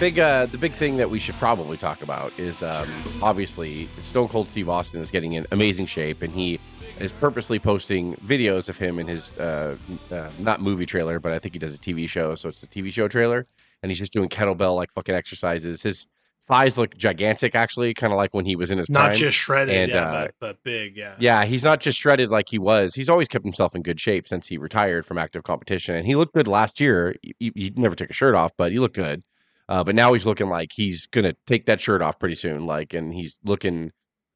big uh, the big thing that we should probably talk about is um, obviously Stone Cold Steve Austin is getting in amazing shape, and he is purposely posting videos of him in his uh, uh, not movie trailer, but I think he does a TV show, so it's a TV show trailer, and he's just doing kettlebell like fucking exercises. His thighs look gigantic, actually, kind of like when he was in his Not prime. just shredded, And, yeah, uh, but, but big, yeah. Yeah, he's not just shredded like he was. He's always kept himself in good shape since he retired from active competition, and he looked good last year. He, he never took a shirt off, but he looked good. Uh, but now he's looking like he's gonna take that shirt off pretty soon. Like, and he's looking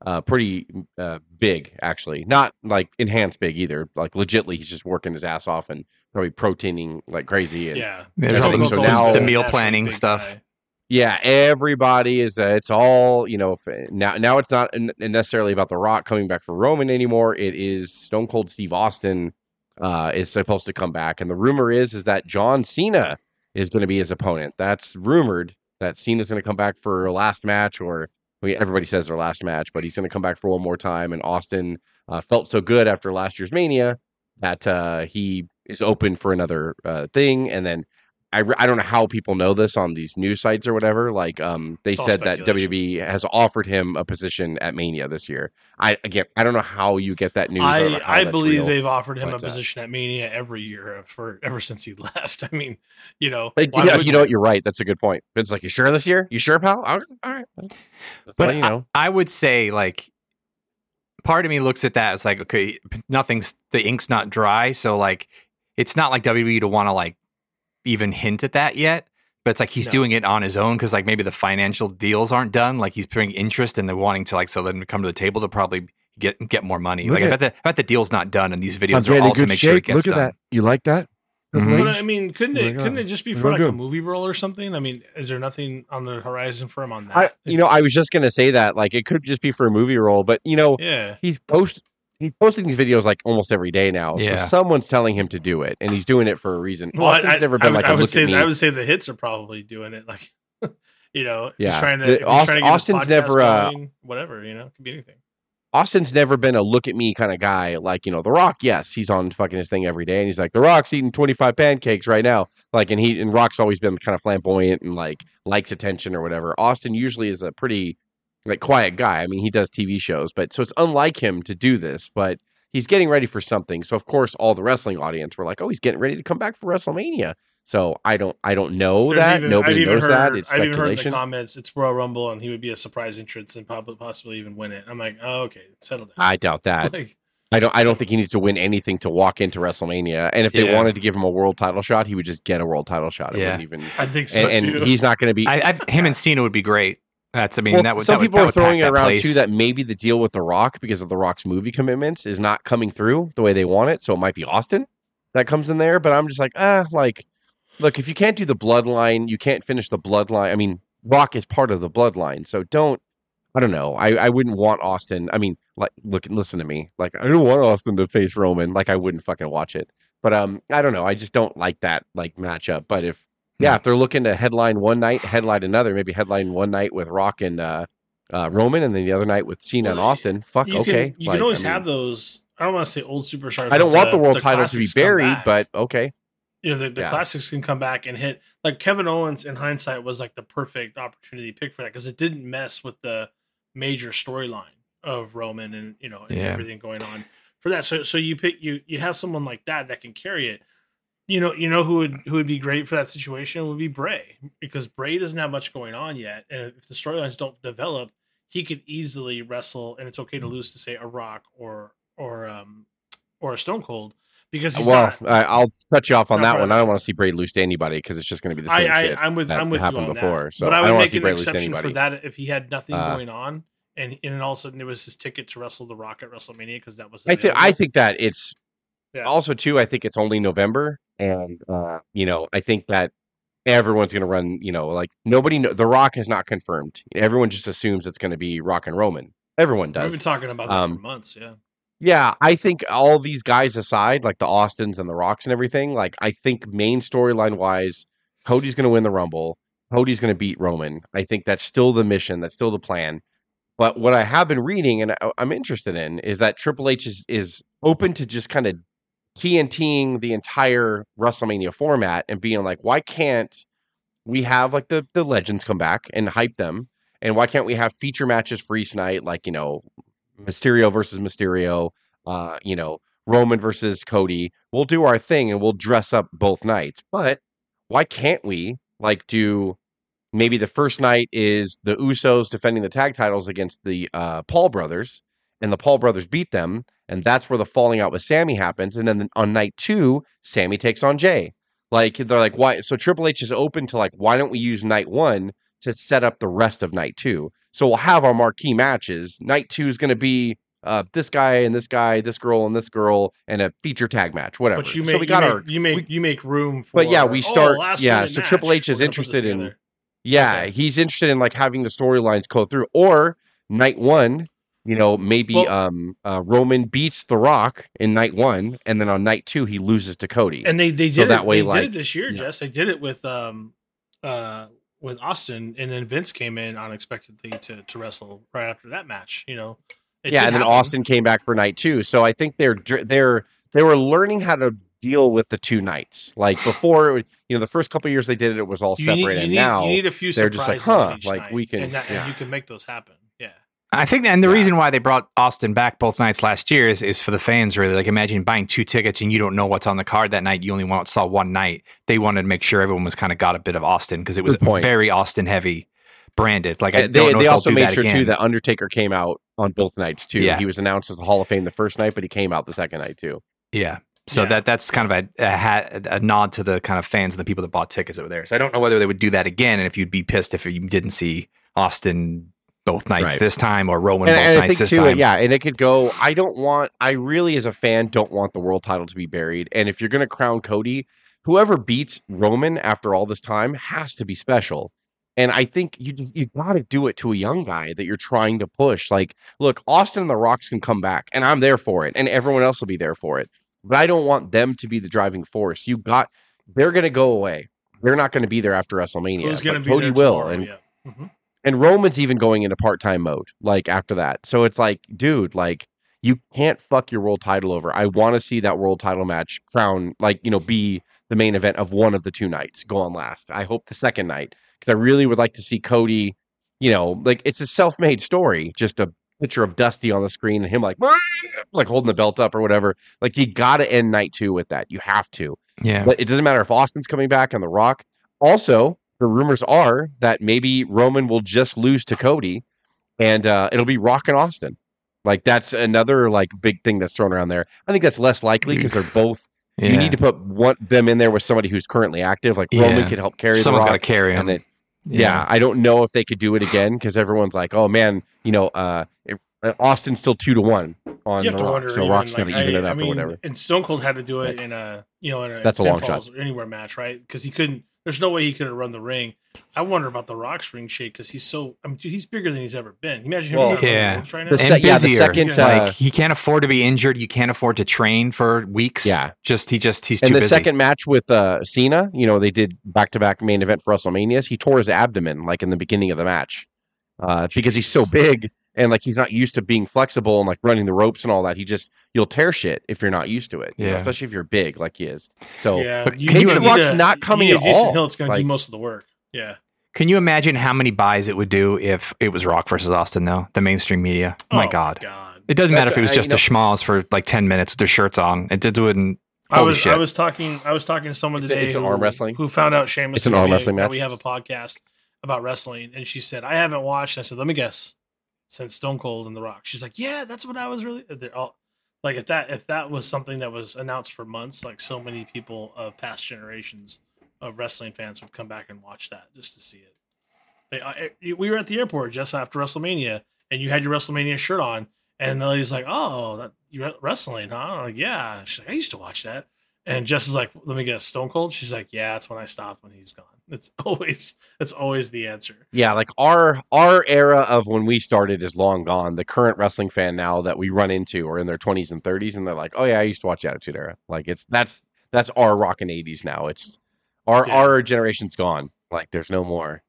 uh, pretty uh, big, actually. Not like enhanced big either. Like, legitly, he's just working his ass off and probably proteining like crazy. And Yeah. There's all all the- the, so now- the meal planning stuff. guy. Yeah, everybody is. Uh, it's all you know. Now, now it's not necessarily about The Rock coming back for Roman anymore. It is Stone Cold Steve Austin uh, is supposed to come back, and the rumor is is that John Cena is going to be his opponent. That's rumored that Cena's going to come back for last match, or I mean, everybody says their last match, but he's going to come back for one more time. And Austin uh, felt so good after last year's Mania that uh, he is open for another uh, thing, and then. I, re- I don't know how people know this on these news sites or whatever. Like, um, they said that speculation. WWE has offered him a position at Mania this year. I again, I don't know how you get that news. I, I, how I that's believe real. they've offered him but, a uh, position at Mania every year for ever since he left. I mean, you know, Like, why yeah, you know what? You're right. That's a good point. Vince's like, you sure this year? You sure, pal? All right. All right. That's But you know. I would say like part of me looks at that as like okay, nothing's the ink's not dry, so like it's not like WWE to want to like even hint at that yet. But it's like he's No. doing it on his own because like maybe the financial deals aren't done. Like he's putting interest and they're wanting to like so then come to the table to probably get get more money. Look like I bet the I bet the deal's not done and these videos are all to make sure it gets Look at done. that. You like that? Mhm. But I mean, couldn't Oh it couldn't it just be We're for not like a movie role or something? I mean, is there nothing on the horizon for him on that? I, Is- you know, I was just gonna say that. Like, it could just be for a movie role, but you know, yeah, he's post he's posting these videos like almost every day now. Yeah. So someone's telling him to do it, and he's doing it for a reason. Well, I- Austin's I, never been would- like I a would look say at me. I would say the hits are probably doing it. Like, you know, if he's Yeah. trying to, The- he's Aust- trying to get Austin's podcast never, uh, whatever. You know, it could be anything. Austin's never been a look at me kind of guy. Like, you know, The Rock, yes, he's on fucking his thing every day. And he's like, The Rock's eating 25 pancakes right now. Like, and he, and Rock's always been kind of flamboyant and like likes attention or whatever. Austin usually is a pretty like quiet guy. I mean, he does TV shows, but so it's unlike him to do this, but he's getting ready for something. So, of course, all the wrestling audience were like, Oh, he's getting ready to come back for WrestleMania. So I don't, I don't know There's that. even- Nobody I've even knows heard, that. It's I've even heard in the comments it's Royal Rumble and he would be a surprise entrance and probably possibly even win it. I'm like, oh, okay, settle down. I doubt that. Like, I don't. I don't think he needs to win anything to walk into WrestleMania. And if they Yeah. wanted to give him a world title shot, he would just get a world title shot. It Yeah. wouldn't even. I think so And, too. and he's not going to be. I, I, him and Cena would be great. That's I mean well, that would some that people that are throwing it around place. too that maybe the deal with The Rock because of The Rock's movie commitments is not coming through the way they want it. So it might be Austin that comes in there. But I'm just like, ah, like, look, if you can't do the bloodline, you can't finish the bloodline. I mean, Rock is part of the bloodline, so don't. I don't know. I, I wouldn't want Austin. I mean, like, look, listen to me. Like, I don't want Austin to face Roman. Like, I wouldn't fucking watch it. But um, I don't know. I just don't like that like matchup. But if yeah, No. if they're looking to headline one night, headline another, maybe headline one night with Rock and uh, uh, Roman, and then the other night with Cena and Austin. Fuck, you okay. Can, you Like, can always I mean, have those. I don't want to say old superstars. I don't want the world title to be buried, but okay. you know the, the Yeah. classics can come back and hit. Like Kevin Owens, in hindsight, was like the perfect opportunity pick for that because it didn't mess with the major storyline of Roman and you know and Yeah. everything going on for that. So so you pick you you have someone like that that can carry it. You know you know who would who would be great for that situation would be Bray because Bray doesn't have much going on yet, and if the storylines don't develop, he could easily wrestle, and it's okay to lose to say a Rock or or um or a Stone Cold because he's well, not. I'll cut you off on that one. I don't want to see Bray lose to anybody because it's just going to be the same I, shit. I, I'm with that I'm with you happened on before, that. so but I I don't would make see an Bray exception for that if he had nothing Uh, going on, and and all of a sudden it was his ticket to wrestle The Rock at WrestleMania because that was I think I think that it's Yeah. also too. I think it's only November, and uh, you know, I think that everyone's going to run. You know, like nobody. Know, the Rock has not confirmed. Everyone just assumes it's going to be Rock and Roman. Everyone does. We've been talking about that Um, for months. Yeah, Yeah, I think all these guys aside, like the Austins and the Rocks and everything, like I think main storyline wise, Cody's going to win the Rumble. Cody's going to beat Roman. I think that's still the mission. That's still the plan. But what I have been reading and I- I'm interested in is that Triple H is is open to just kind of TNTing the entire WrestleMania format and being like, why can't we have like the the legends come back and hype them? And why can't we have feature matches for each night, like you know, Mysterio versus Mysterio, uh, you know, Roman versus Cody? We'll do our thing and we'll dress up both nights. But why can't we like do maybe the first night is the Usos defending the tag titles against the uh, Paul brothers, and the Paul brothers beat them, and that's where the falling out with Sammy happens. And then on night two, Sammy takes on Jay. Like they're like, why? So Triple H is open to like, why don't we use night one to set up the rest of night two? So we'll have our marquee matches. Night two is going to be uh, this guy and this guy, this girl and this girl, and a feature tag match, whatever. But you make so we you got make, our you make we- you make room for. But yeah, we oh, start- last yeah, so match. Triple H is We're gonna put this interested in- Yeah, Okay. he's interested in like having the storylines go through. Or night one, you know, maybe Well- um uh, Roman beats The Rock in night one, and then on night two he loses to Cody. and they they did So it, that way, they like, this year, yeah. Jess. They did it with um uh with Austin, and then Vince came in unexpectedly to to wrestle right after that match. You know, It yeah, and then. Austin came back for night two. So I think they're they're they were learning how to deal with the two nights. Like before, was- you know, the first couple years they did it, it was all You separate, need, you and need, now you need a few they're just like, surprises huh, like, night, we can- and, that, yeah. and you can make those happen. Yeah, I think, and the Yeah. reason why they brought Austin back both nights last year is, is for the fans. Really, like imagine buying two tickets and you don't know what's on the card that night. You only want, saw one night. They wanted to make sure everyone was kind of got a bit of Austin because it was very Austin heavy branded. Like I they, don't they know they'll also made sure again. too that Undertaker came out on both nights too. Yeah. He was announced as the Hall of Fame the first night, but he came out the second night too. Yeah. So Yeah. that that's kind of a, a, hat, a nod to the kind of fans and the people that bought tickets that were there. So I don't know whether they would do that again, and if you'd be pissed if you didn't see Austin both nights Right. this time or Roman and, both and I nights think this too, time. yeah, and it could go. I don't want. I really, as a fan, don't want the world title to be buried. And if you're going to crown Cody, whoever beats Roman after all this time has to be special. And I think you just you got to do it to a young guy that you're trying to push. Like, look, Austin and the Rocks can come back, and I'm there for it, and everyone else will be there for it. But I don't want them to be the driving force. You got. They're going to go away. They're not going to be there after WrestleMania. who's going to be Cody there will, tomorrow? and yeah. Mhm. And Roman's even going into part time mode, like after that. So it's like, dude, like you can't fuck your world title over. I want to see that world title match crown, like, you know, be the main event of one of the two nights, go on last. I hope the second night, because I really would like to see Cody, you know, like it's a self made story, just a picture of Dusty on the screen and him like, like holding the belt up or whatever. Like, you got to end night two with that. You have to. yeah. But it doesn't matter if Austin's coming back on The Rock. Also, the rumors are that maybe Roman will just lose to Cody, and uh, it'll be Rock and Austin. Like that's another like big thing that's thrown around there. I think that's less likely because they're both. You need to put one them in there with somebody who's currently active. Like Yeah. Roman could help carry Someone's got to carry him. and then, yeah. I don't know if they could do it again because everyone's like, oh man, you know, uh, if, uh, Austin's still two to one on the Rock, wonder. so even, Rock's like, gonna even I, it I up mean, or whatever. And Stone Cold had to do it in a you know in a That's a long pinfalls or anywhere match, right? Because he couldn't. There's no way he could have run the ring. I wonder about the Rock's ring shake because he's so. I mean, dude, he's bigger than he's ever been. Imagine him Well, yeah. right now. The and se- yeah, the busier. second, like uh, he can't afford to be injured. You can't afford to train for weeks. Yeah. just he just he's too and the busy. second match with uh Cena, you know, they did back to back main event for WrestleManias. He tore his abdomen like in the beginning of the match. Uh because he's so big and like he's not used to being flexible and like running the ropes and all that. He just you'll tear shit if you're not used to it. you know, especially if you're big like he is. So yeah, but you maybe need The Rock's you not coming a at Jason all. Hill, it's going to do most of the work. Yeah. Can you imagine how many buys it would do if it was Rock versus Austin though? The mainstream media. Oh, my god. God. It doesn't matter That's- if it was I- just you a schmalls for like ten minutes with their shirts on. It did wouldn't. I was shit. I was talking I was talking to someone It's a- today it's an who, arm wrestling? who found out Sheamus It's an and arm wrestling match? We have a podcast about wrestling, and she said I haven't watched. I said let me guess, since Stone Cold and The Rock. She's like, yeah, that's what I was really. All, like if that if that was something that was announced for months, like so many people of past generations of wrestling fans would come back and watch that just to see it. They, uh, I, we were at the airport just after WrestleMania, and you had your WrestleMania shirt on, and the lady's like, "Oh, that you wrestling, huh?" I'm like, "Yeah." She's like, "I used to watch that." And Jess is like, "Let me guess, Stone Cold." She's like, "Yeah, that's when I stopped when he's gone." It's always that's always the answer. yeah, like our our era of when we started is long gone. The current wrestling fan now that we run into are in their twenties and thirties and they're like, Oh yeah, I used to watch the Attitude Era. Like it's that's that's our rockin' eighties now. It's our Yeah. our generation's gone. Like there's no more.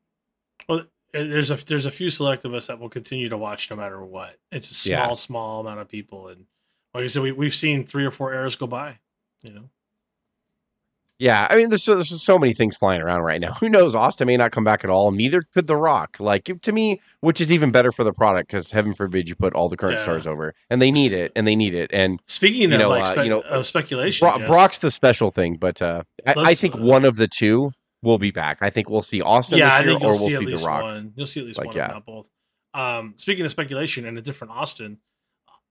Well, uh, there's a there's a few select of us that will continue to watch no matter what. It's a small Yeah. small amount of people, and like I said, we we've seen three or four eras go by. You know, Yeah, I mean, there's so, there's so many things flying around right now. Who knows? Austin may not come back at all. Neither could The Rock. Like to me, which is even better for the product because heaven forbid you put all the current Yeah. stars over, and they need it, and they need it. And Speaking You of know, like uh, spe- you know, of speculation, Bro- Brock's the special thing, but uh, I, I think uh, one of the two will be back. I think we'll see Austin yeah, I this year, think or we'll see see least The Rock. one. You'll see at least Like, one, yeah. if not both. Um, speaking of speculation and a different Austin,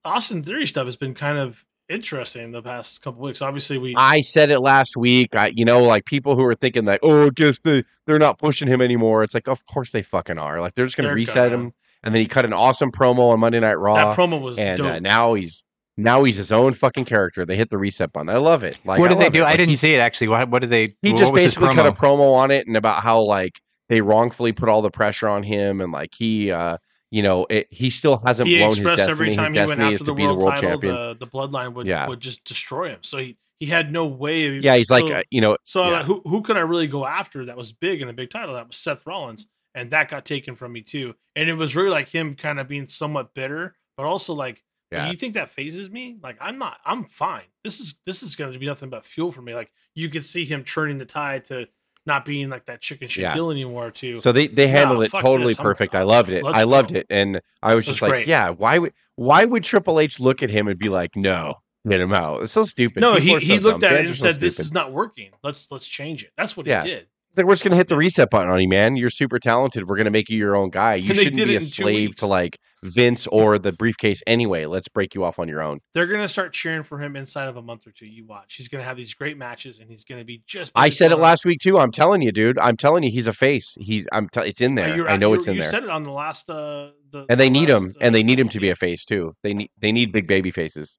Austin theory stuff has been kind of interesting the past couple weeks. Obviously, we I said it last week. I, you know, like people who are thinking that, oh, I guess they they're not pushing him anymore. It's like, of course they fucking are. Like they're just gonna They're reset gonna. him, and then he cut an awesome promo on Monday Night Raw, that promo was and dope. uh, now he's now he's his own fucking character. They hit the reset button. I love it. Like, what did they do? it. I Like, didn't he- see it actually. What, what did they? He just basically cut a promo? promo on it and about how like they wrongfully put all the pressure on him, and like he, uh, you know, it, he still hasn't he blown his destiny. every His time destiny is to the be the world, title, champion. the, the bloodline would Yeah. would just destroy him. So he, he had no way. Of, yeah, he's like, uh, you know, so yeah. like, who who could I really go after that was big in a big title? That was Seth Rollins, and that got taken from me too. And it was really like him kind of being somewhat bitter, but also like, Yeah. you think that fazes me? Like I'm not. I'm fine. This is this is going to be nothing but fuel for me. Like you could see him turning the tide to not being like that chicken shit Yeah. heel anymore. Too. So they they handled it totally this. I'm- perfect. I loved it. I loved go. it, and I was That's just like, great. yeah. Why would why would Triple H look at him and be like, no, get him out? It's so stupid. no, People he so he looked dumb. at it and so said, "This stupid. is not working. Let's let's change it." That's what Yeah. he did. It's like we're just gonna hit the reset button on you, man. You're super talented. We're gonna make you your own guy. You And shouldn't be a slave to like Vince or the briefcase anyway. Let's break you off on your own. They're gonna start cheering for him inside of a month or two. You watch. He's gonna have these great matches, and he's gonna be just. I said it last week too. I'm telling you, dude. I'm telling you, he's a face. He's. I'm. T- it's in Uh, there. I know it's in you there. You said it on the last. Uh, the, and they the need last, him, uh, and they need him to be a face too. They need. They need big baby faces.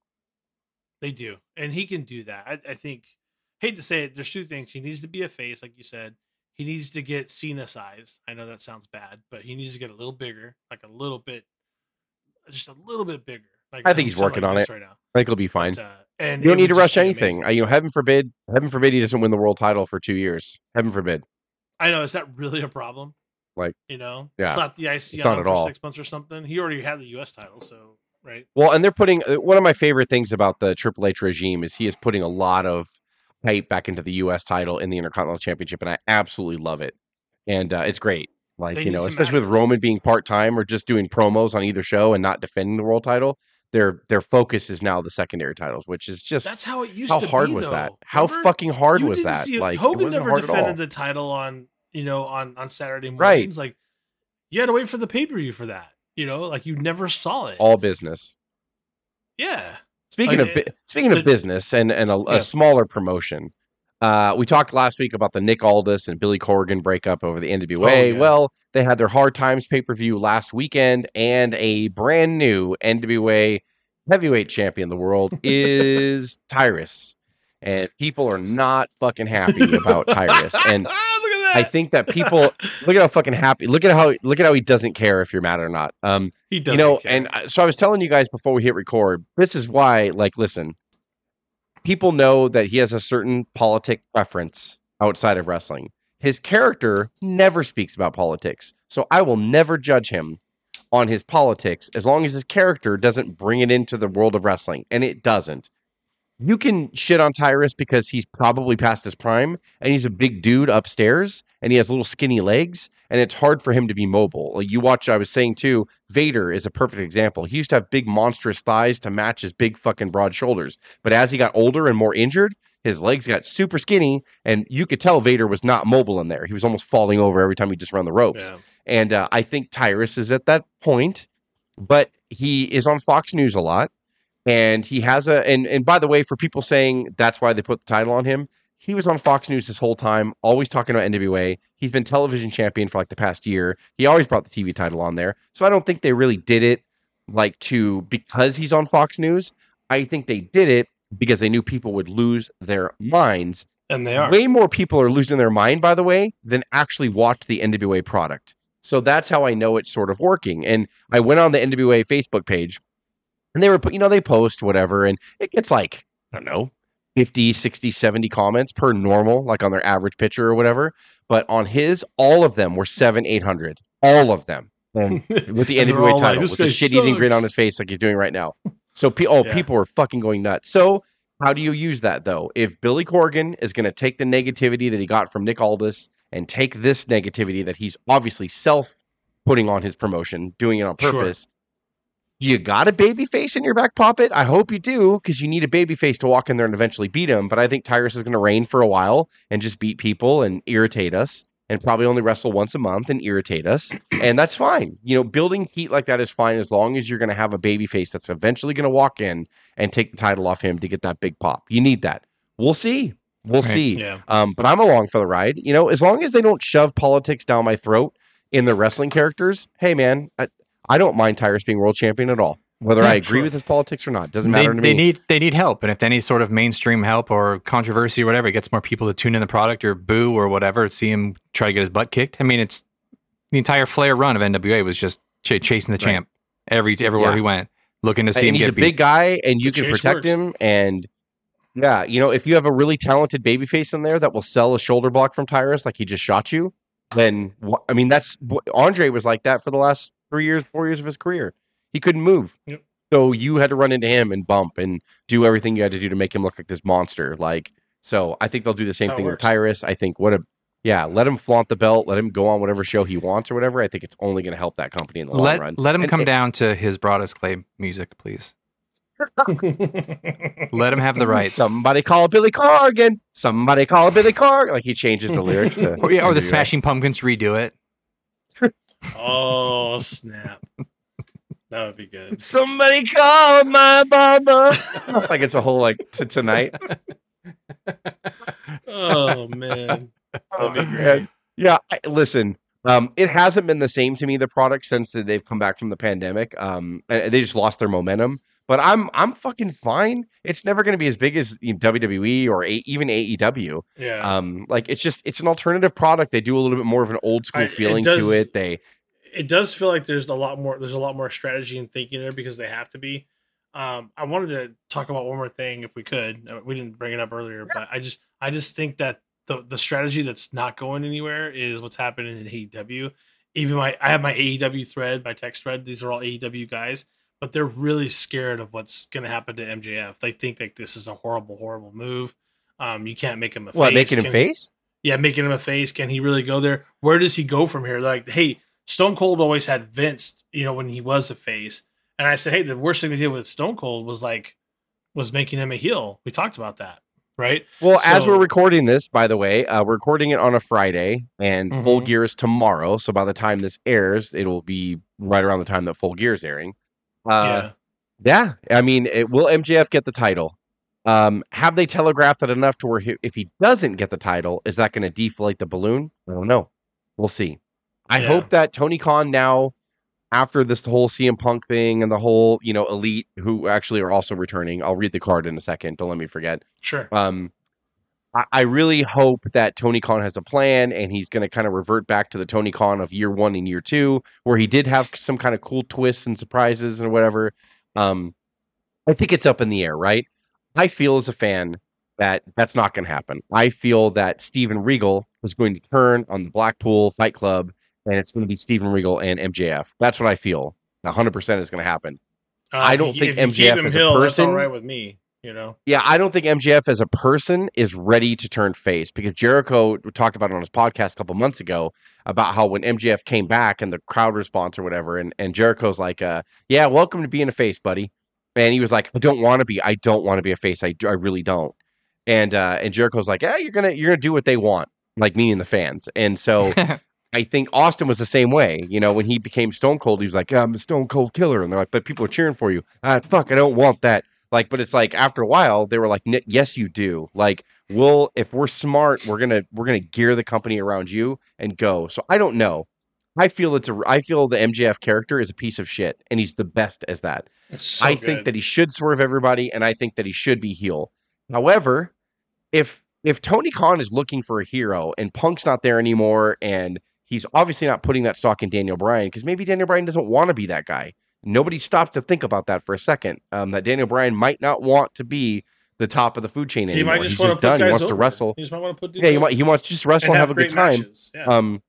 They do, and he can do that. I, I think. Hate to say it, there's two things. He needs to be a face, like you said. He needs to get Cena size. I know that sounds bad, but he needs to get a little bigger, like a little bit, just a little bit bigger. Like I think he's working like on it. right now. I think he'll be fine. But, uh, and you don't need to rush anything. You know, heaven forbid. Heaven forbid he doesn't win the world title for two years. Heaven forbid. I know. Is that really a problem? Like, you know, yeah, slap the IC it's on not at for all. six months or something. He already had the U.S. title, so right. Well, and they're putting uh, one of my favorite things about the Triple H regime is he is putting a lot of hype back into the U.S. title in the Intercontinental Championship, and I absolutely love it. And uh, it's great. Like They you know, especially with. Roman being part time or just doing promos on either show and not defending the world title. Their their focus is now the secondary titles, which is just That's how it used to be how to hard be. was that? How Remember? fucking hard You was that? it. Like it Hogan never hard at all. defended the title on you know on on Saturday Right. mornings. Like you had to wait for the pay per view for that. You know, like you never saw it. All business. yeah, Speaking Like, of bu- speaking of business and and a, Yeah. a smaller promotion, uh, we talked last week about the Nick Aldis and Billy Corgan breakup over the NWA. Oh, yeah. Well, they had their Hard Times pay per view last weekend, and a brand new NWA heavyweight champion of the world is Tyrus, and people are not fucking happy about Tyrus. And look at I think that people look at how fucking happy. Look at how look at how he doesn't care if you're mad or not. Um, he doesn't know care. and so i was telling you guys before we hit record this is why like listen people know that he has a certain politic preference outside of wrestling. His character never speaks about politics so i will never judge him on his politics as long as his character doesn't bring it into the world of wrestling and it doesn't you can shit on Tyrus because he's probably past his prime and he's a big dude upstairs and he has little skinny legs and it's hard for him to be mobile. Like you watch, I was saying too, Vader is a perfect example. He used to have big monstrous thighs to match his big fucking broad shoulders. But as he got older and more injured, his legs got super skinny and you could tell Vader was not mobile in there. He was almost falling over every time he just run the ropes. yeah. And uh, I think Tyrus is at that point, but he is on Fox News a lot. And he has a and and by the way, for people saying that's why they put the title on him, he was on Fox News this whole time, always talking about NWA. He's been television champion for like the past year. He always brought the TV title on there. So I don't think they really did it like to because he's on Fox News. I think they did it because they knew people would lose their minds and they are. Way more people are losing their mind, by the way, than actually watch the NWA product. So that's how I know it's sort of working. And I went on the NWA Facebook page and they were, put- you know, they post whatever and it gets like, I don't know, 50, 60, 70 comments per normal, like on their average picture or whatever. But on his, all of them were seven, 800. All of them. With the NWA all like, title, with the shit eating grin on his face like he's doing right now. So, pe- oh, Yeah. people are fucking going nuts. So How do you use that though? If Billy Corgan is going to take the negativity that he got from Nick Aldis and take this negativity that he's obviously self putting on his promotion, doing it on Sure. You got a baby face in your back pocket? I hope you do, because you need a baby face to walk in there and eventually beat him. But I think Tyrus is going to reign for a while and just beat people and irritate us and probably only wrestle once a month and irritate us. And that's fine. You know, building heat like that is fine as long as you're going to have a baby face that's eventually going to walk in and take the title off him to get that big pop. You need that. We'll see. We'll Right. see. Yeah. Um, but I'm along for the ride. You know, as long as they don't shove politics down my throat in the wrestling characters, hey man, I, I don't mind Tyrus being world champion at all. Whether Yeah, I agree sure. with his politics or not doesn't They, matter to they me. need they need help, and if any sort of mainstream help or controversy or whatever gets more people to tune in the product or boo or whatever, see him try to get his butt kicked. I mean, it's the entire Flair run of NWA was just ch- chasing the Right. champ every everywhere Yeah. he went, looking to see him and he's get a beat. big guy, and you The can protect works. him. And yeah, you know, if you have a really talented babyface in there that will sell a shoulder block from Tyrus, like he just shot you, then I mean, that's Andre was like that for the last three years, four years of his career. He couldn't move. Yep. So you had to run into him and bump and do everything you had to do to make him look like this monster. Like, so I think they'll do the same That's how thing with. Tyrus. I think what a yeah, let him flaunt the belt, let him go on whatever show he wants or whatever. I think it's only going to help that company in the long run. let him And- come and- down to his broadest clay music, please. Let him have the rights. Somebody call Billy Corgan. Somebody call Billy Corgan. Like he changes the lyrics to Or, yeah, or the NWA. Smashing Pumpkins redo it. Oh snap! That would be good. Somebody call my mama. like it's a whole like to tonight. Oh man, That'd be great. Yeah, I, listen. Um, it hasn't been the same to me the product since that they've come back from the pandemic. Um, and they just lost their momentum. But I'm I'm fucking fine. It's never going to be as big as you know, WWE or a, even AEW. yeah. Um, like it's just it's an alternative product. They do a little bit more of an old school I- it feeling does- to it. They it does feel like there's a lot more there's a lot more strategy and thinking there because they have to be um i wanted to talk about one more thing if we could Uh, we didn't bring it up earlier but i just i just think that the the strategy that's not going anywhere is what's happening in aew even my i have my aew thread my text thread these are all aew guys but they're really scared of what's going to happen to mjf they think like this is a horrible horrible move um you can't make him a what face. making him Can- face? yeah, making him a face. Can he really go there? Where does he go from here? Like, hey, Stone Cold always had Vince, you know, when he was a face. And I said, hey, the worst thing they did with Stone Cold was like, was making him a heel. We talked about that, right? Well, as we're recording this, by the way, uh, we're recording it on a Friday, and Full Mhm. Gear is tomorrow. So by the time this airs, it'll be right around the time that Full Gear is airing. Uh, yeah. I mean, it, will MJF get the title? Um, have they telegraphed it enough to where he, if he doesn't get the title, is that going to deflate the balloon? I don't know. We'll see. I Yeah. hope that Tony Khan now, after this whole CM Punk thing and the whole, you know, elite who actually are also returning. I'll read the card in a second. Don't let me forget. sure. Um, I, I really hope that Tony Khan has a plan and he's going to kind of revert back to the Tony Khan of year one and year two, where he did have some kind of cool twists and surprises and whatever. Um, I think it's up in the air, right? I feel as a fan that that's not going to happen. I feel that Steven Regal is going to turn on the Blackpool Fight Club and it's going to be Steven Regal and MJF. That's what I feel. 100% is going to happen. Uh, I don't you- think if you keep MJF him as a heel, That's all person- right with me, you know? Yeah, I don't think MJF as a person is ready to turn face because Jericho talked about it on his podcast a couple months ago about how when MJF came back and the crowd response or whatever, and, and Jericho's like, uh, yeah, welcome to being a face, buddy. And he was like, I don't want to be. I don't want to be a face. I, I really don't. And uh, and Jericho's like, yeah, you're gonna you're gonna do what they want, like meaning the fans. And so I think Austin was the same way. You know, when he became Stone Cold, he was like, I'm a Stone Cold killer. And they're like, but people are cheering for you. Ah, fuck, I don't want that. Like, but it's like after a while, they were like, yes, you do. Like, we'll, if we're smart, we're going to, we're going to gear the company around you and go. So I don't know. I feel it's a, I feel the MJF character is a piece of shit and he's the best as that. So I think that he should swerve everybody, and I think that he should be heel. However, if if Tony Khan is looking for a hero and Punk's not there anymore, and he's obviously not putting that stock in Daniel Bryan because maybe Daniel Bryan doesn't want to be that guy. Nobody stopped to think about that for a second. Um, that Daniel Bryan might not want to be the top of the food chain he anymore. might just he's just done. He wants to wrestle. He just might want to put Yeah, he, over he wants to just wrestle and, have, a good time. Yeah. Um,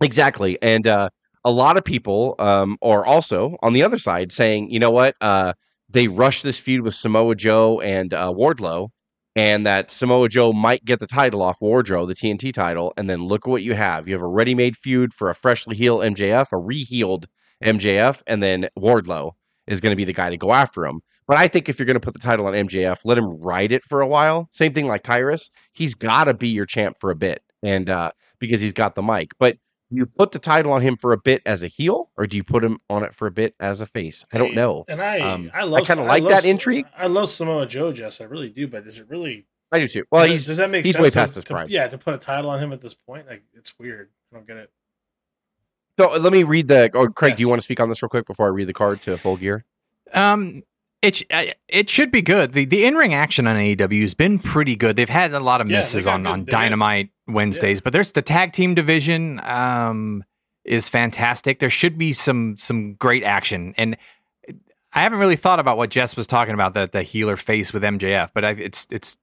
exactly. And uh, a lot of people um, are also on the other side saying, you know what, uh, they rushed this feud with Samoa Joe and uh, Wardlow, and that Samoa Joe might get the title off Wardlow, the TNT title, and then look what you have. You have a ready-made feud for a freshly healed MJF, a re-healed MJF, and then Wardlow is going to be the guy to go after him. But I think if you're going to put the title on MJF, let him ride it for a while. Same thing like Tyrus. He's got to be your champ for a bit, and uh, because he's got the mic. But you put the title on him for a bit as a heel, or do you put him on it for a bit as a face? I don't know. And I, Um, I love. I kinda I like love that S- intrigue. I love Samoa Joe, Jess. I really do. But does it really? I do too. Well, does, he's does that make he's sense? way to- past his to- prime. Yeah, to put a title on him at this point, like it's weird. I don't get it. so. Let me read the. Oh, Craig, Yeah. do you want to speak on this real quick before I read the card to full gear? Um, it it should be good. The the in ring action on AEW has been pretty good. They've had a lot of Yeah, misses got on good- on they got- Dynamite Wednesdays, but there's the tag team division. Um, is fantastic. There should be some some great action, and I haven't really thought about what Jess was talking about that the healer face with MJF, but I, it's it's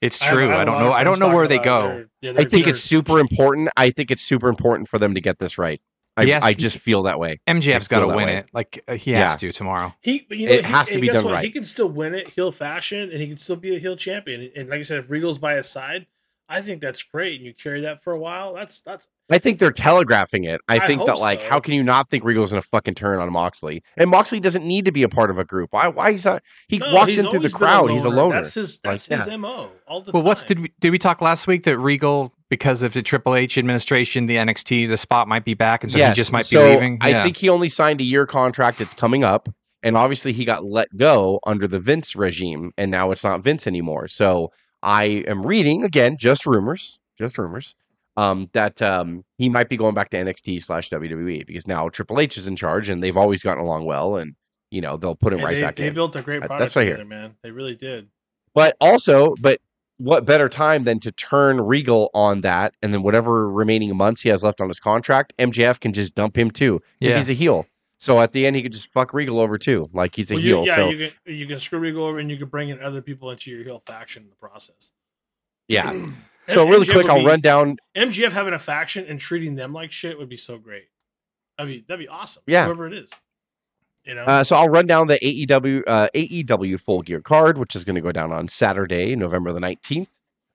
it's I have- true. have I, a don't know. I don't know where they go. they're- yeah, I think they're- it's super important. I think it's super important for them to get this right. I, Yes. I just feel that way. MJF's I got to win way. it. Like uh, he Yeah. has to tomorrow. He, you know, It he- has to be guess done what? right. He can still win it, heel fashion, and he can still be a heel champion. And like I said, if Regal's by his side, I think that's great. And you carry that for a while. That's that's I think they're telegraphing it. I, I think that like, so. how can you not think Regal's going to fucking turn on Moxley? And Moxley doesn't need to be a part of a group. Why? Why he's not? He No, walks in through the always been crowd. He's a loner. That's his. That's Like, his yeah. mo all the Well, time. what's did we did we talk last week that Regal because of the Triple H administration, the NXT, the spot might be back, and so he just might so be leaving. I Yeah. think he only signed a year contract. It's coming up, and obviously he got let go under the Vince regime, and now it's not Vince anymore. So I am reading again, just rumors, just rumors, um, that um, he might be going back to NXT slash WWE because now Triple H is in charge, and they've always gotten along well, and you know they'll put him And right they, back they in. built a great product that's right I hear. together, man. They really did. But also, but what better time than to turn Regal on that, and then whatever remaining months he has left on his contract, MJF can just dump him too because Yeah. he's a heel. So at the end, he could just fuck Regal over too, like he's a Well, you- heel. yeah, so you can you can screw Regal over, and you can bring in other people into your heel faction in the process. yeah. And So really MJF quick, I'll be- run down. MJF having a faction and treating them like shit would be so great. I mean, that'd be awesome. Yeah. whoever it is, you know. Uh, so I'll run down the AEW uh, AEW Full Gear card, which is going to go down on Saturday, November the nineteenth.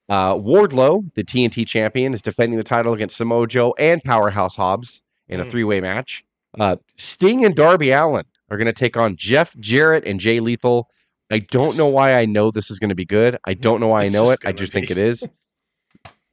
Uh, Wardlow, the TNT champion, is defending the title against Samoa Joe and Powerhouse Hobbs in a Mm. three-way match. Uh, Sting and Darby Allin are going to take on Jeff Jarrett and Jay Lethal. I don't know why I know this is going to be good. I don't know why It's I know it. I just think it is.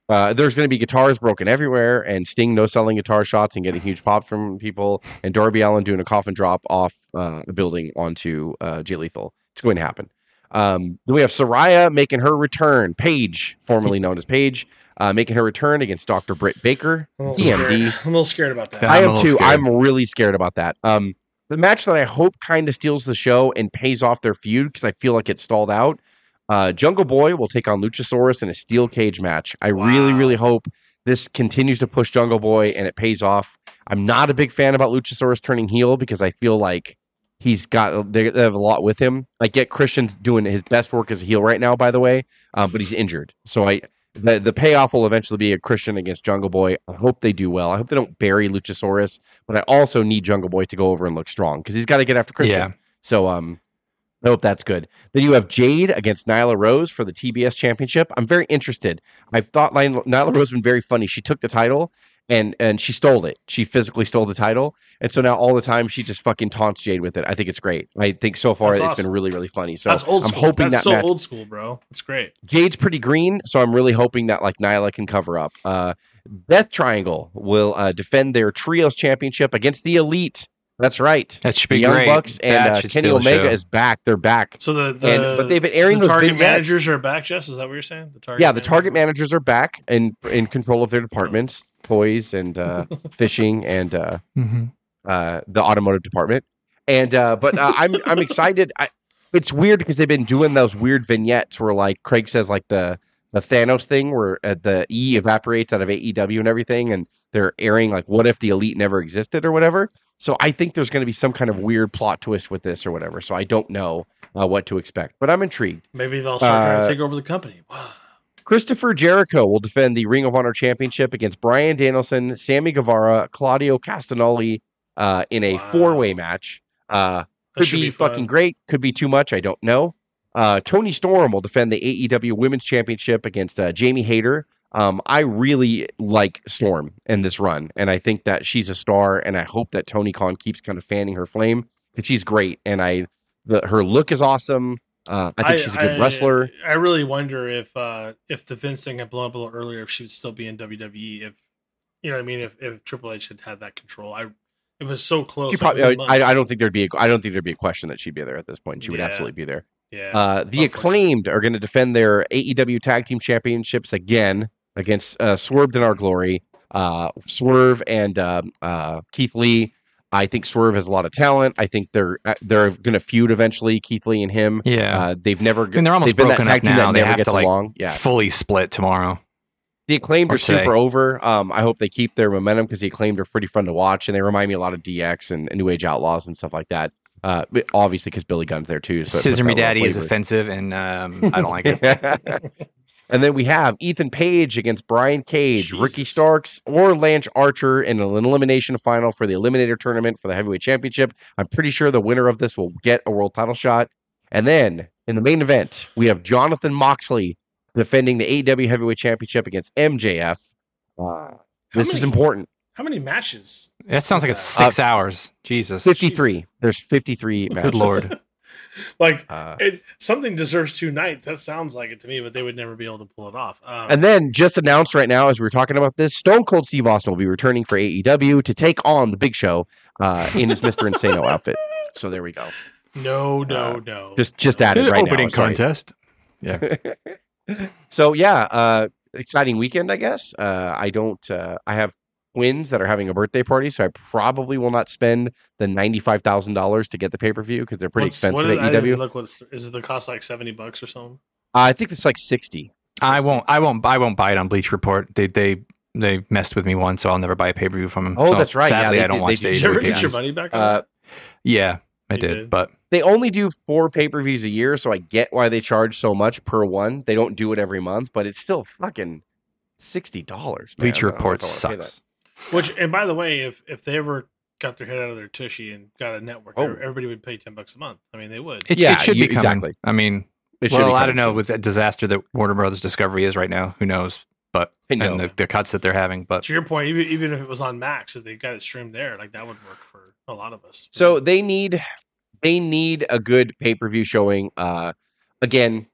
Uh, there's going to be guitars broken everywhere, and Sting no selling guitar shots and getting huge pops from people, and Darby Allin doing a coffin drop off uh, a building onto uh, Jay Lethal. It's going to happen. Um, then we have Saraya making her return. Paige, formerly known as Paige, uh, making her return against Dr. Britt Baker, I'm a little scared. I'm a little scared about that. Yeah. I I'm a am little too. scared. I'm really scared about that. Um, the match that I hope kind of steals the show and pays off their feud because I feel like it's stalled out. Uh, Jungle Boy will take on Luchasaurus in a steel cage match. I really, really hope this continues to push Jungle Boy and it pays off. I'm not a big fan about Luchasaurus turning heel because I feel like he's got they have a lot with him. I get Christian's doing his best work as a heel right now, by the way, um, but he's injured. So I the the payoff will eventually be a Christian against Jungle Boy. I hope they do well. I hope they don't bury Luchasaurus, but I also need Jungle Boy to go over and look strong because he's got to get after Christian. Yeah. So um, I hope that's good. Then you have Jade against Nyla Rose for the TBS Championship. I'm very interested. I thought Nyla, Nyla Rose been very funny. She took the title and and she stole it. She physically stole the title, and so now all the time she just fucking taunts Jade with it. I think it's great. I think so far That's it's awesome. been really really funny. So That's old I'm school. hoping That's that so match. old school, bro. It's great. Jade's pretty green, so I'm really hoping that like Nyla can cover up. Uh, Death Triangle will uh, defend their trios championship against the Elite. That's right. That should The be Young great. Bucks and uh, Kenny Omega is back. They're back. So the, the And- but they've been airing the those target managers are back. Jess, is that what you're saying? The target. yeah, the target managers? managers are back and in control of their departments, toys and uh, fishing and uh, Mhm. uh, the automotive department. And uh, but uh, I'm I'm excited. I, it's weird because they've been doing those weird vignettes where like Craig says like the the Thanos thing where uh, the E evaporates out of AEW and everything, and they're airing like what if the Elite never existed or whatever. So I think there's going to be some kind of weird plot twist with this or whatever. So I don't know uh, what to expect, but I'm intrigued. Maybe they'll start trying Uh, to take over the company. Christopher Jericho will defend the Ring of Honor Championship against Bryan Danielson, Sammy Guevara, Claudio Castagnoli uh, in a Wow. four way match. Uh, Could be, be fucking great. Could be too much. I don't know. Uh, Toni Storm will defend the AEW Women's Championship against uh, Jamie Hayter. Um, I really like Storm in this run, and I think that she's a star. And I hope that Tony Khan keeps kind of fanning her flame because she's great, and I the, her look is awesome. Uh, I think she's a good wrestler. I really wonder if uh, if the Vince thing had blown up a little earlier, if she would still be in WWE. If you know what I mean, if, if Triple H had had that control, I it was so close. Probably, I. I don't think there'd be. A, I don't think there'd be a question that she'd be there at this point. She would Yeah. absolutely be there. Yeah, Uh, the acclaimed are going to defend their AEW Tag Team Championships again against uh, Swerve in Our Glory. Uh, Swerve and uh, uh, Keith Lee. I think Swerve has a lot of talent. I think they're uh, they're going to feud eventually. Keith Lee and him. Yeah. Uh, they've never. mean, they're almost they've been that broken up now. They have to, like, along. Yeah, Fully split tomorrow. the acclaimed or are super over. Um, I hope they keep their momentum because the acclaimed are pretty fun to watch, and they remind me a lot of DX and, and New Age Outlaws and stuff like that. Uh, obviously because Billy Gunn's there too. So Scissor Me Daddy is offensive, and um, I don't like it. and then we have Ethan Page against Brian Cage, Ricky Starks, or Lance Archer in an elimination final for the Eliminator tournament for the Heavyweight Championship. I'm pretty sure the winner of this will get a world title shot. And then in the main event, we have Jonathan Moxley defending the AEW Heavyweight Championship against MJF. Uh, How this is important. How many matches? That sounds like a Uh, six hours. Jesus. 53. There's 53 matches. Good lord. Like Uh, it, something deserves two nights. That sounds like it to me, but they would never be able to pull it off. Um, And then just announced right now, as we were talking about this, Stone Cold Steve Austin will be returning for AEW to take on the Big Show uh, in his Mr. Insano outfit. So there we go. no, no, uh, no. Just just added right Opening now. sorry. contest. Yeah. So yeah, uh, exciting weekend, I guess. Uh, I don't. Uh, I have twins that are having a birthday party, so I probably will not spend the ninety five thousand dollars to get the pay per view because they're pretty What's- expensive what at is- I didn't AEW. Uh, Look, what's is it? The cost like seventy bucks or something? I think it's like sixty. I won't. I won't. I won't buy it on Bleacher Report. They they they messed with me once, so I'll never buy a pay per view from them. Oh, So, that's right. Yeah, Sadly, they I don't did- watch they the did. Did you ever get your money back? On Uh. Yeah, I did, did? but They only do four pay per views a year, so I get why they charge so much per one. They don't do it every month, but it's still fucking sixty dollars. Bleacher Report sucks. Which, and by the way, if if they ever got their head out of their tushy and got a network, Oh. everybody would pay ten bucks a month. I mean, they would. It, Yeah, it should you- be coming. exactly. I mean, It should be well, I don't know with that disaster that Warner Brothers Discovery is right now. Who knows? But know. and the, the cuts that they're having. But to your point, even even if it was on Max, if they got it streamed there, like that would work for a lot of us. So they need they need a good pay per view showing. Uh, again,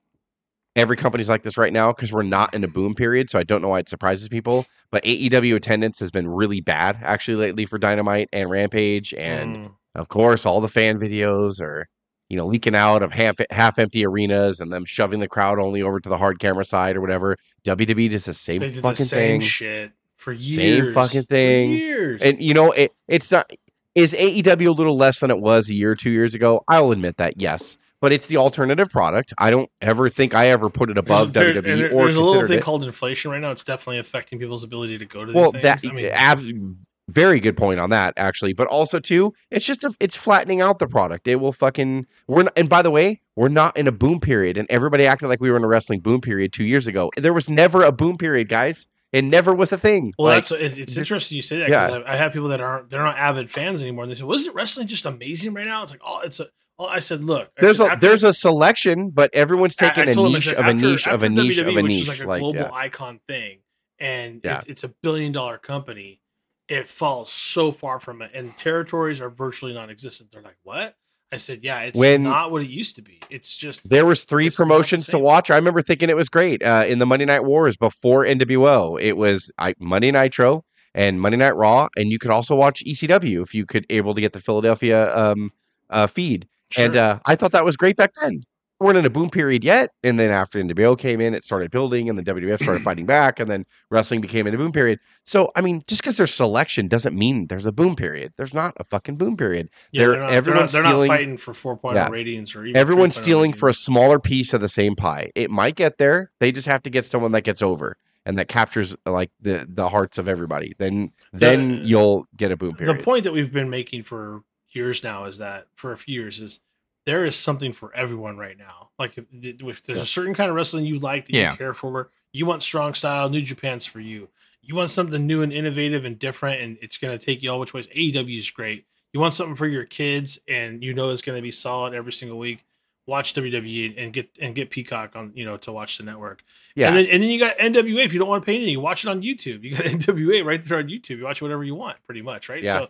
every company's like this right now because we're not in a boom period, so I don't know why it surprises people. But AEW attendance has been really bad actually lately for Dynamite and Rampage, and Mm. of course, all the fan videos are you know leaking out of half half empty arenas and them shoving the crowd only over to the hard camera side or whatever. WWE does the same they did the fucking same thing. shit for years, Same fucking thing. years. And you know, it, it's not is AEW a little less than it was a year or two years ago. I'll admit that, yes, but it's the alternative product. I don't ever think I ever put it above There's- WWE there- there- or there's a little thing it. called inflation right now. It's definitely affecting people's ability to go to these well, things. that I mean, ab- very good point on that actually, but also too, it's just a, it's flattening out the product. It will fucking we're not, and by the way, we're not in a boom period, and everybody acted like we were in a wrestling boom period two years ago. There was never a boom period, guys. It never was a thing. Well, Like, that's it's interesting you say that Yeah. because I, I have people that aren't they're not avid fans anymore, and they say, "Wasn't wrestling just amazing right now?" It's like, oh, it's a. Oh, I said, look, I there's said, a after- there's a selection, but everyone's taking I a told him, I niche said, of a niche of a niche of WWE, a niche. like a global yeah. icon thing, and Yeah. it's, it's a billion dollar company. It falls so far from it, and territories are virtually non-existent. They're like, what? I said, yeah, it's When- not what it used to be. It's just There was three It's not the promotions to watch. I remember thinking it was great. Uh, in the Monday Night Wars before NWO, it was I, Monday Nitro and Monday Night Raw, and you could also watch ECW if you could able to get the Philadelphia um, uh, feed. And uh, I thought that was great back then. We weren't in a boom period yet, and then after NWO came in, it started building, and the WWF started fighting back, and then wrestling became in a boom period. So, I mean, just because there's selection doesn't mean there's a boom period. There's not a fucking boom period. yeah, they're- they're, not, they're, not, everyone's they're not fighting for 4.0 Yeah. ratings or even Everyone's 3.0 stealing for a smaller piece of the same pie. It might get there. They just have to get someone that gets over and that captures like the the hearts of everybody. Then then you'll get a boom period. the point that we've been making for years now is that for a few years is there is something for everyone right now. Like if, if there's a certain kind of wrestling you like that Yeah. you care for, you want strong style, New Japan's for you. You want something new and innovative and different, and it's going to take you all which ways. AEW is great. you want something for your kids, and you know it's going to be solid every single week. Watch WWE and get and get Peacock on you know to watch the network. Yeah. and then and then you got NWA. If you don't want to pay anything, you watch it on YouTube. You got NWA right there on YouTube. You watch whatever you want, pretty much, right? Yeah. So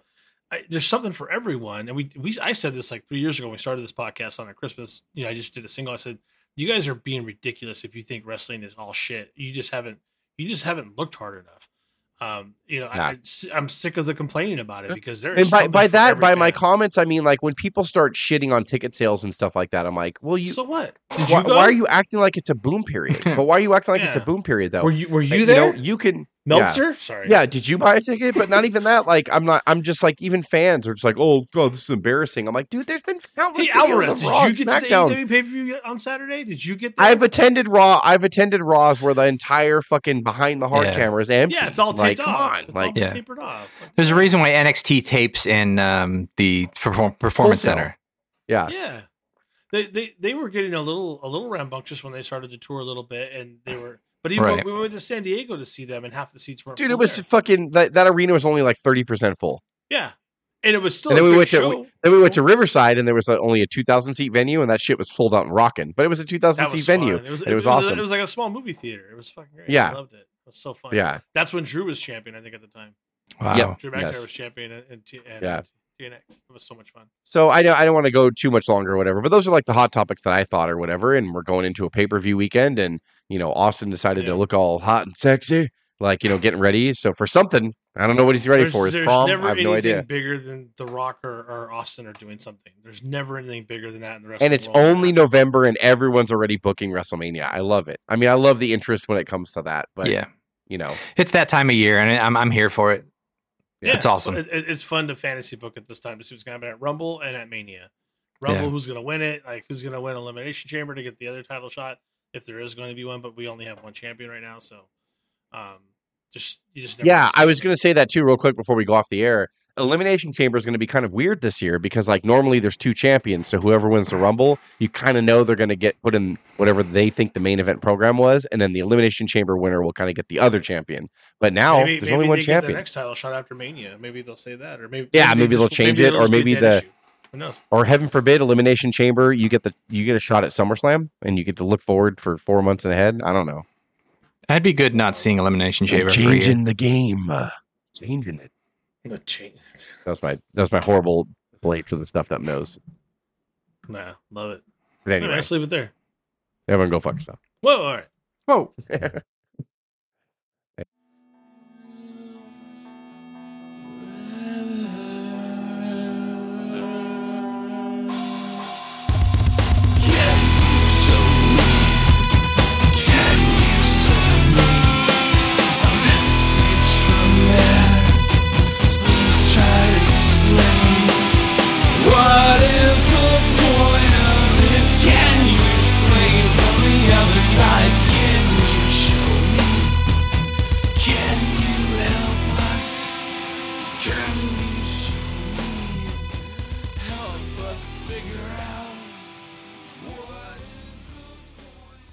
I, there's something for everyone. And we we I said this like three years ago when we started this podcast on a Christmas. You know, I just did a single. I said, "You guys are being ridiculous if you think wrestling is all shit. You just haven't you just haven't looked hard enough." Um, you know, I, I, am sick of the complaining about it because there and by, by that by my comments i mean like when people start shitting on ticket sales and stuff like that i'm like well you so what? You why are you acting like it's a boom period but why are you acting like it's a boom period though Were you were Like, you there? know, you can Meltzer? Sorry. yeah did you buy a ticket but not even that like i'm not i'm just like even fans are just like oh god this is embarrassing i'm like dude there's been countless Hey Alvarez, of did Raw you and get to the SmackDown. AEW pay per view on Saturday? Did you get? There? I've attended Raw. I've attended Raws where the entire fucking behind the hard Yeah. camera is empty. yeah, it's all like, taped come off. on, It's like all Yeah. tapered off. There's a reason why NXT tapes in um, the perform- performance Wholesale. center. yeah, Yeah. They, they they were getting a little a little rambunctious when they started to tour a little bit, and they were. But even Right. when we went to San Diego to see them, and half the seats weren't. dude, full it was there. fucking that, that arena was only like thirty percent full. yeah, and it was still. And a then we great went to- show. Then we went to Riverside and there was uh, only a two thousand seat venue, and that shit was full out and rocking. But it was a two thousand seat was venue. It was, and it was a- awesome. it was like a small movie theater. It was fucking great. Yeah. I loved it. It was so fun. Yeah, that's when Drew was champion. I think at the time. Wow. Yep. Drew McIntyre Yes. was champion, and, and, and Yeah. TNX. It was so much fun. So I know I don't want to go too much longer or whatever, but those are like the hot topics that I thought or whatever. And we're going into a pay per view weekend, and you know Austin decided Yeah. to look all hot and sexy, like you know getting ready. So for something, I don't know what he's ready there's, for. His there's prom, never I have anything no idea. bigger than The Rock or, or Austin are doing something. There's never anything bigger than that in the rest. And of it's the world. only November, and everyone's already booking WrestleMania. I love it. I mean, I love the interest when it comes to that. But yeah. you know, It's that time of year, and I'm I'm here for it. Yeah, it's awesome. It, it- it's fun to fantasy book at this time to see what's going to happen at Rumble and at Mania. Rumble, Yeah. who's going to win it? Like who's going to win Elimination Chamber to get the other title shot if there is going to be one? But we only have one champion right now, so um, just you just never yeah, I was going to say that too, real quick before we go off the air. Elimination Chamber is going to be kind of weird this year because, like, normally there's two champions. So whoever wins the Rumble, you kind of know they're going to get put in whatever they think the main event program was, and then the Elimination Chamber winner will kind of get the other champion. But now maybe, there's maybe only one they get the champion, next title shot after Mania. Maybe they'll say that, or maybe Yeah, they maybe they'll just- change it, it'll or just be a maybe the- issue. Who knows? or heaven forbid, Elimination Chamber, you get the you get a shot at SummerSlam, and you get to look forward for four months ahead. I don't know. I'd be good not seeing Elimination Chamber for a year. changing the game, uh, changing it. The change. That's my that's my horrible blade for the stuffed up nose. Nah, love it. But Anyway, anyway, let's leave it there. everyone go fuck yourself. Whoa, all right. Whoa.